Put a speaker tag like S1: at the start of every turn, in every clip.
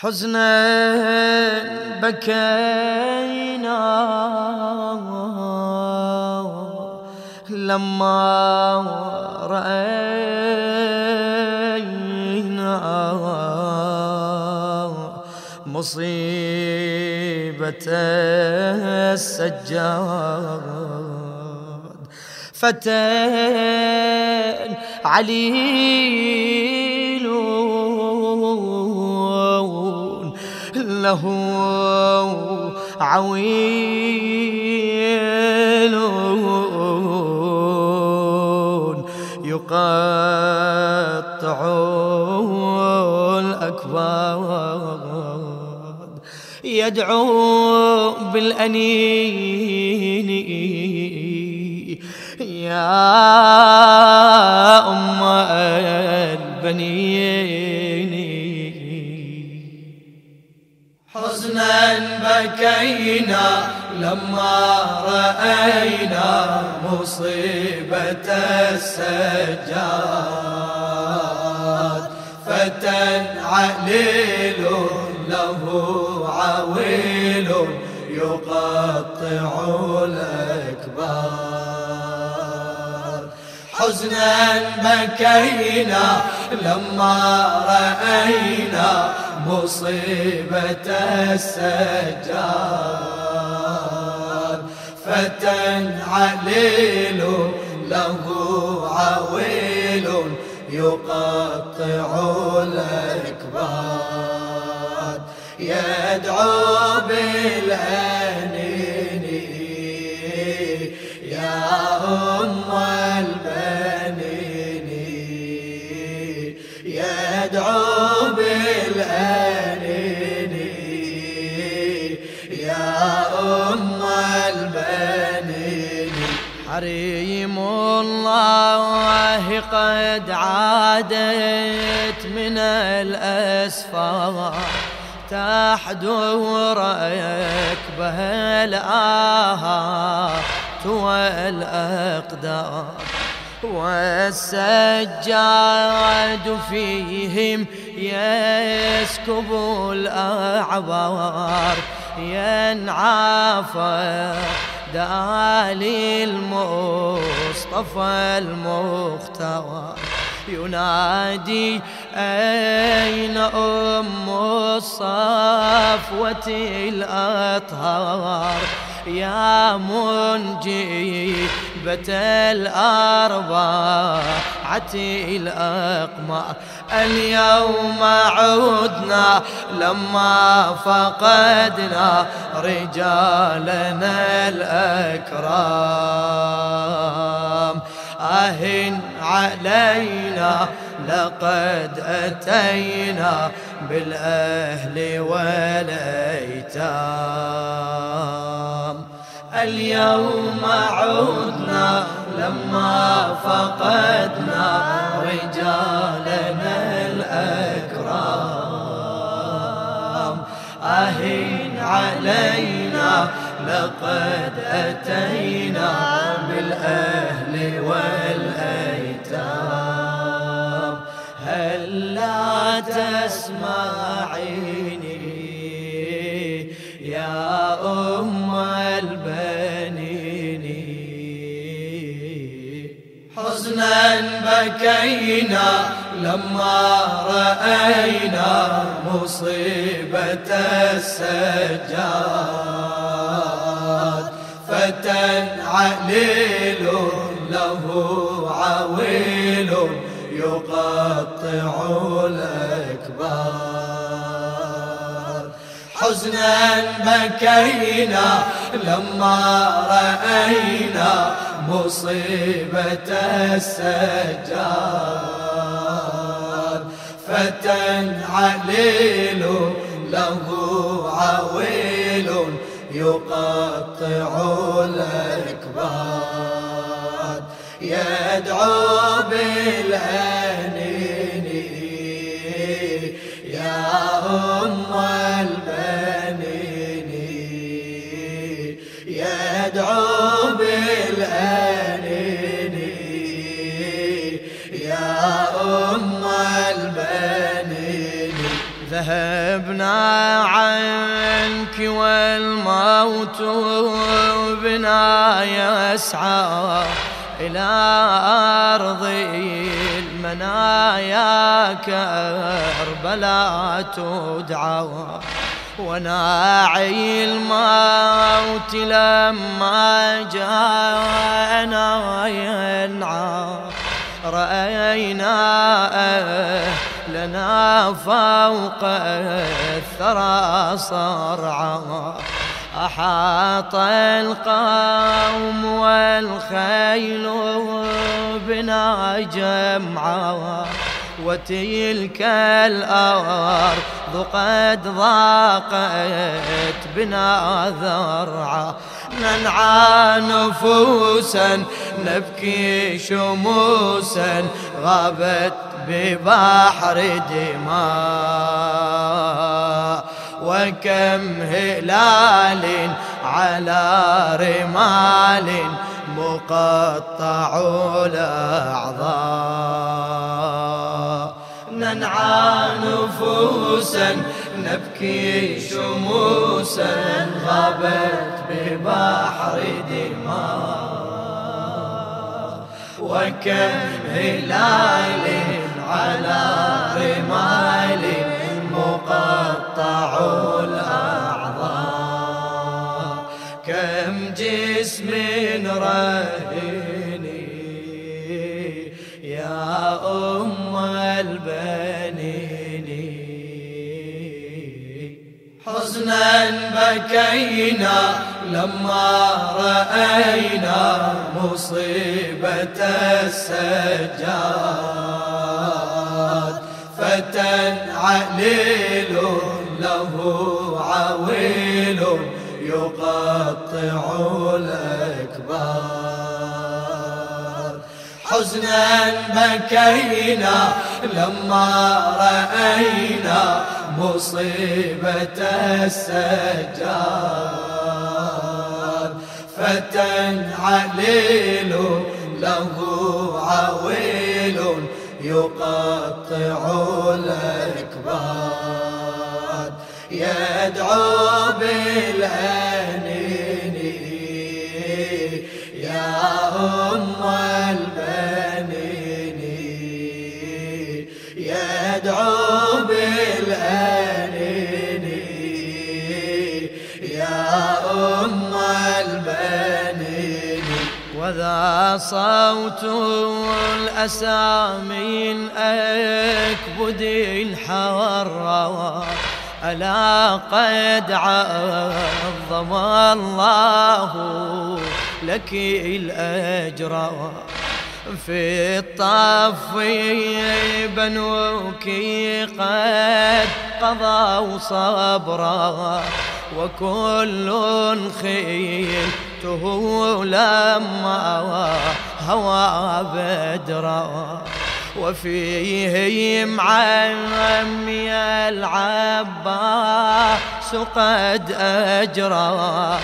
S1: حزنا بكينا. لما رأينا مصيبة السجاد فتن عليل له عويل يقطع الأكباد يدعو بالأنين يا أم البنين. بكينا لما رأينا مصيبة السجاد. فتى عليل له عويل يقطع الأكبار حزنا بكينا لما رأينا مصيبة السجاد. فتى عليل له عويل يقطع الأكباد. يدعو بالأنين حريم الله قد عادت من الأسفار. تحدو ركبه الآهات والأقدار. والسجاد فيهم يسكب الأعبار ينعافى دالي المصطفى المختار. ينادي أين أم الصفوة الأطهار؟ يا منجيبة الأربعة الأقمار اليوم عدنا لما فقدنا رجالنا الأكرام. أهن علينا لقد أتينا بالأهل والأيتام. اليوم عدنا لما فقدنا رجالنا الأكرام. أهين علينا لقد أتينا بالأهل والأيتام. هل لا تسمعيني لما رأينا مصيبة السجاد فتى عليل له عويل يقطع الأكبار. حزنا بكينا لما رأينا مصيبة السجاد. فتى عليل له عويل يقطع الأكباد يدعو بالأنين ذهبنا
S2: عنك والموت بنا يسعى إلى أرض المنايا كربلا تدعى وناعي الموت لما جاءنا ينعى. رأينا لنا فوق الثرى صرعا. أحاط القوم والخيل بنا جمعا. وتلك الأرض قد ضاقت بنا ذرعا. ننعى نفوسا نبكي شموسا. غابت ببحر دماء وكم هلال على رمال مقطع الأعضاء. ننعى نفوسا نبكي شموسا غابت ببحر دماء. وكم هلال على رمال مقطع الأعضاء. كم جسم رهيني يا أم البنين. حزنا بكينا لما رأينا مصيبة السجاد فتى عليل له عويل يقطع الأكبار حزنا بكينا لما رأينا مصيبة السجاد. فتى عليل له عويل يقطع الأكباد يدعو بالأنين وذا صوت الأسى من أكبد ألا قد عظم الله لك الأجر في الطف بنوك قد قضوا صبرا وكل خيلته لما هوى بدرا. وفيهم عمي العباس قد أجرى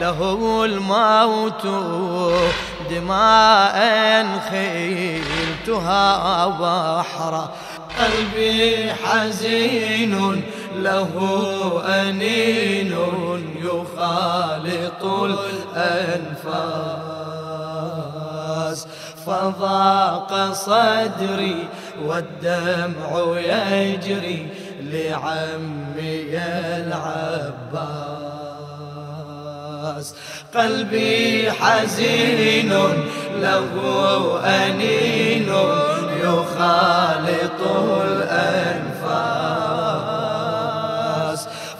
S2: له الموت دماء خيلتها بحرا. قلبي حزين له أنين يخالط الأنفاس. فضاق صدري والدمع يجري لعمي العباس. قلبي حزين له أنين يخالط الأنفاس.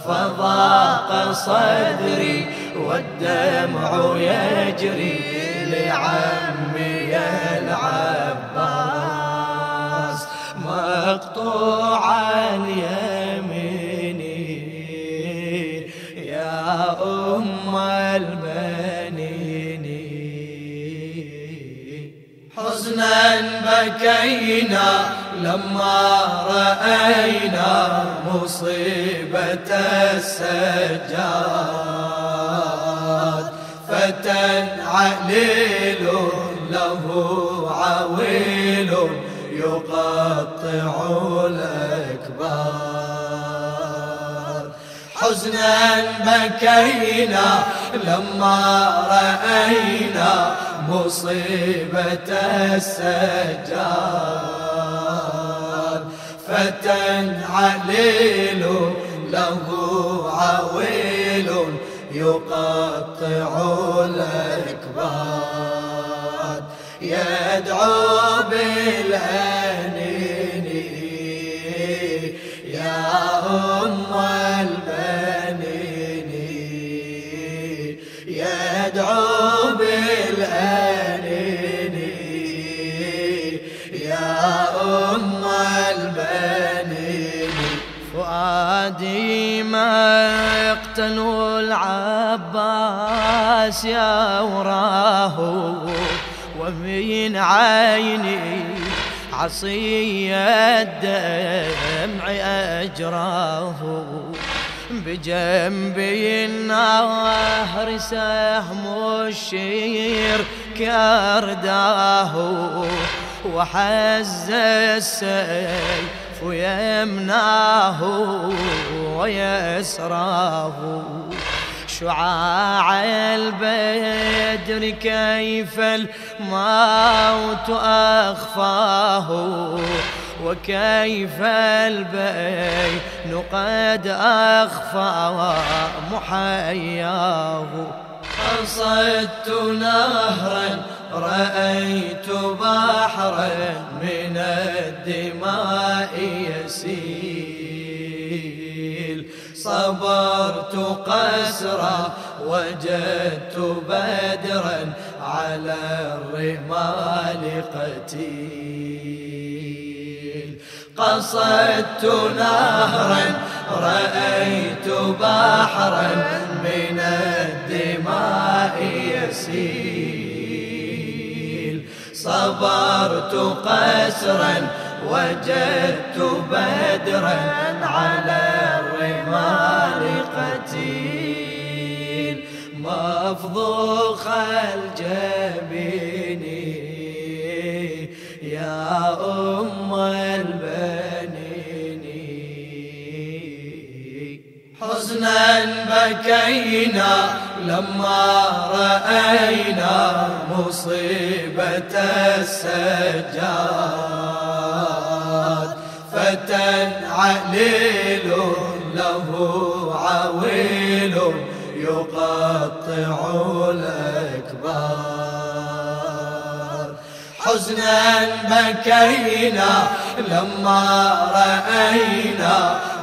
S2: فضاق صدري والدمع يجري لعمي مصيبة السجاد. فتى عليل له عويل يقطع الأكباد حزنا بكينا لما رأينا مصيبة السجاد. فتى عليل له عويل يقطع الأكباد. يدعو بالهنين
S1: فؤادي مقتل العباس يا وراه ومن عيني عصي الدمع أجراه بجنبي النهر سهم الشير كرداه وحز السيف ويمناه ويسراه شعاع البدر كيف الموت أخفاه؟ وكيف البين قد أخفى؟ محياه
S2: قصدت نهرا رأيت بحرا من الدماء يسيل. صبرت قسرا وجدت بدرا على الرمال قتيل. قصدت نهرا رأيت بحرا من الدماء يسيل. صبرت قسرا وجدت بدرا على الرمال قتيل. مفضوخ الجبين يا أم البنين حزنا بكينا لما رأينا مصيبة السجاد فتى عليل له عويل يقطع الأكبار. حزنا بكينا لما رأينا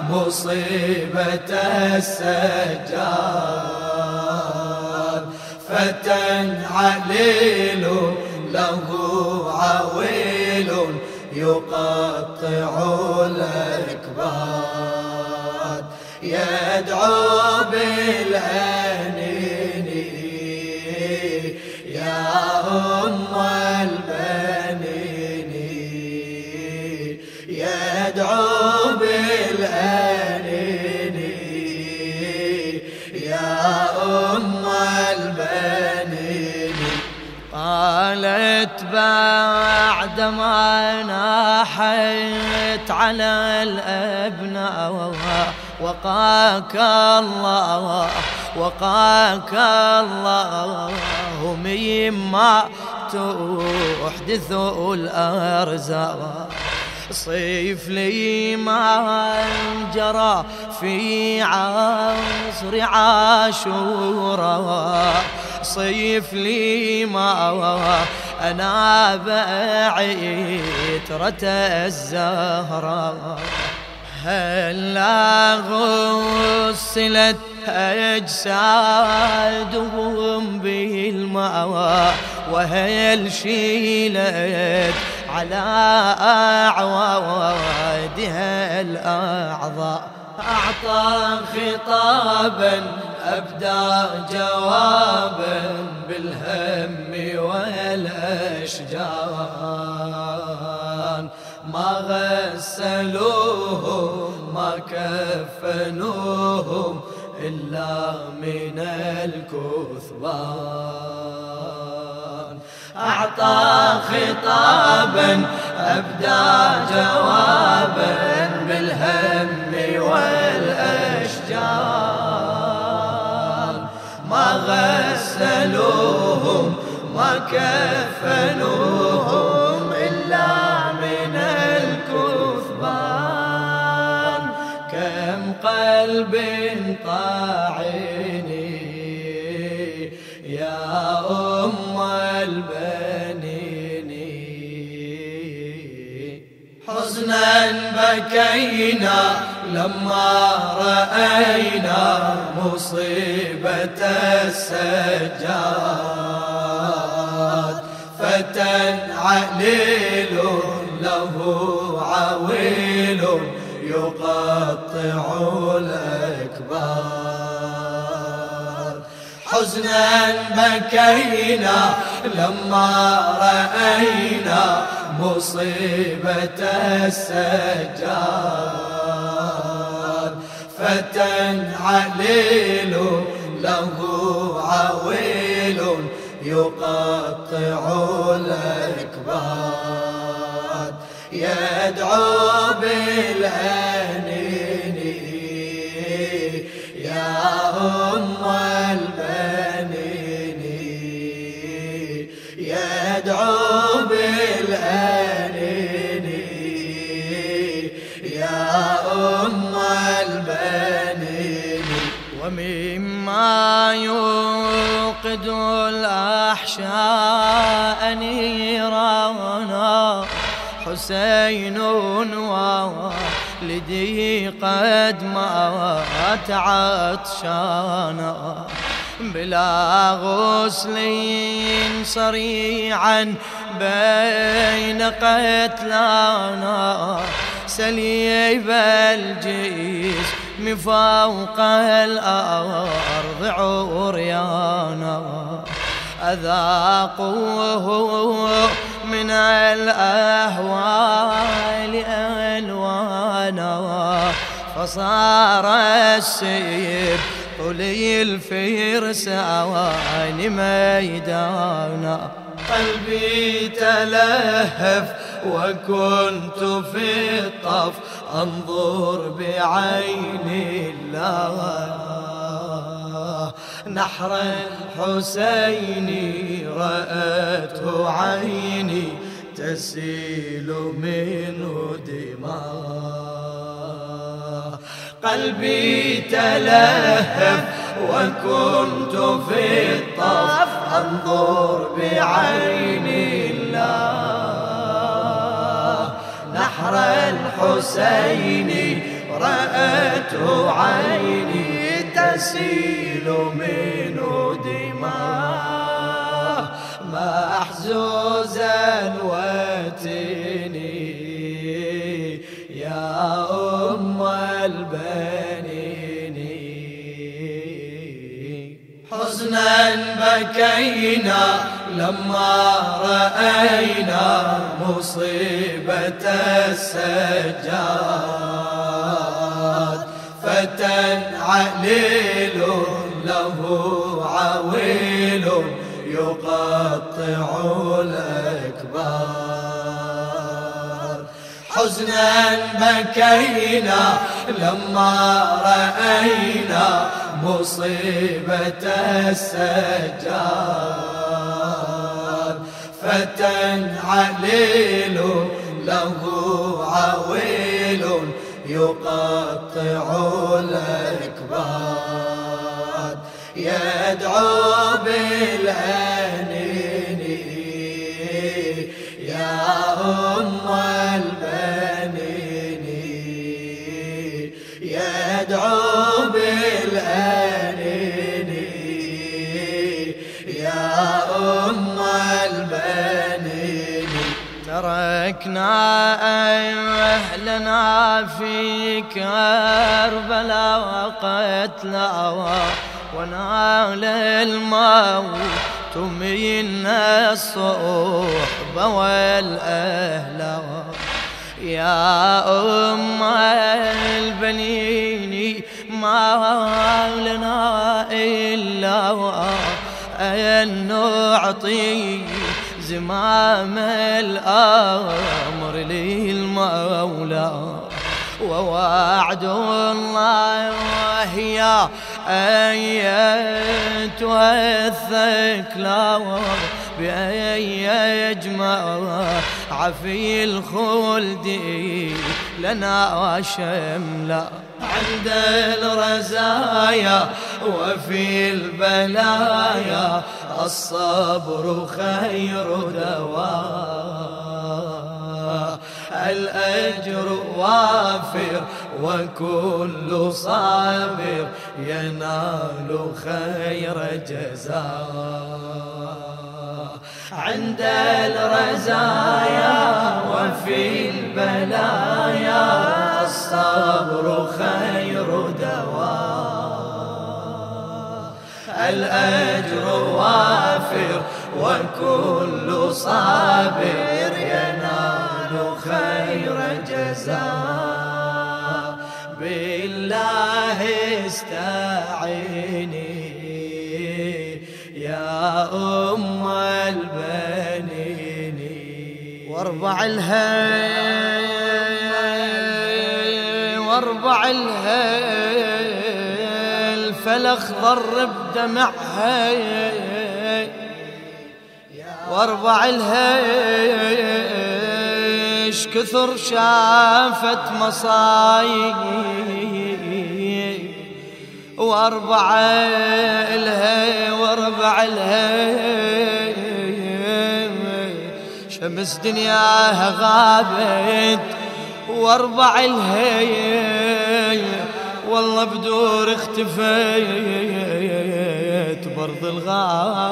S2: مصيبة السجاد. فتى عليل له عويل يقطع الأكباد. يدعو بالهنين
S1: بعدما ناحيت على الأبناء وقاك الله وقاك الله. مما تحدث الأرزاق. صيف لي ما جرى في عصر عاشوراء. صيف لي ما أنا بعيترة الزهراء هلا غسلت أجسادهم بالماء؟ وهل شيلت على أعوادها الأعضاء؟
S2: أعطى خطابا أبدى جوابا بالهم. الاشجان ما غسلوهم ما كفنوهم إلا من الكثبان. أعطى خطابا أبدى جوابا بالهم والأشجار. ما غسلوهم ما كفنوهم إلا من الكثبان؟ كم قلب طاعني يا أم البنين؟ حزنا بكينا لما رأينا مصيبة السجاد فتى عليل له عويل يقطع الأكبار حزنا بكينا لما رأينا مصيبة السجاد. فتى عليل له عويل يقطع الأكباد يدعو بالأنين يا أم البنين يدعو بالأنين يا أم البنين
S1: ومما يوقد الأحشاء نيرانا. حسين ووالدي قد مات عطشانا. بلا غسل صريعا بين قتلانا. سليب الجسم فوق الأرض عريانا. أذاقوه من الأهوال ألوانا. فصار السيب طلي الفرسان ميدانا.
S2: قلبي تلهف وكنت في الطف أنظر بعين الله. نحر الحسين رأته عيني تسيل منه دماء. قلبي تلهف وكنت في الطف أنظر بعين الله. نحر الحسين رأته عيني تسيل منه دماء محزوزا وتني يا أم البنين حزنا بكينا. لما رأينا مصيبة السجاد فتى عليل له عويل يقطع الأكبار. حزنا بكينا لما رأينا مصيبة السجاد. فتى عليل له عويل يقطع الأكباد. يدعو بالأنين
S1: تركنا أهلنا في كربلاء وقتلى ونال الموت منا الصحبة والأهل. يا أم البنين ما لنا إلا أن نعطي زمام الأمر للمولى ووعد الله يا أيتها الثكلى بأن يجمع عفي الخلد. لنا شملا عند الرزايا وفي البلايا الصبر خير دواء. الأجر وافر وكل صابر ينال خير جزاء. عند الرزايا وفي البلايا الصبر خير دواء. الأجر وافر وكل صابر ينال خير جزاء. بالله استعيني يا أم واربع الهيل واربع الهيل فالاخضر بدمعها واربع الهيش كثر شافت مصايب. واربع الهي واربع الهي شمس دنياها غابت واربع الهي والله بدور اختفيت برض الغاضرين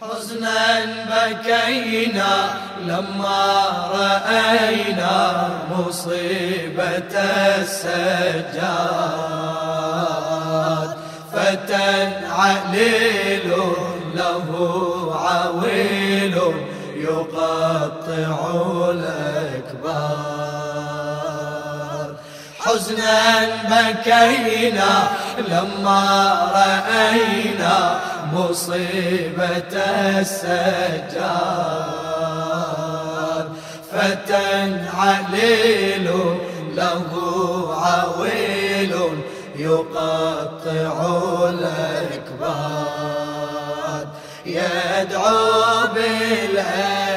S1: حزنا بكينا لما رأينا مصيبة السجاد. فتى عليل له عويل يقطع الأكبار. حزنا بكينا لما رأينا مصيبة السجاد فتى عليل له عويل يقطع الأكباد يدعو بالأنين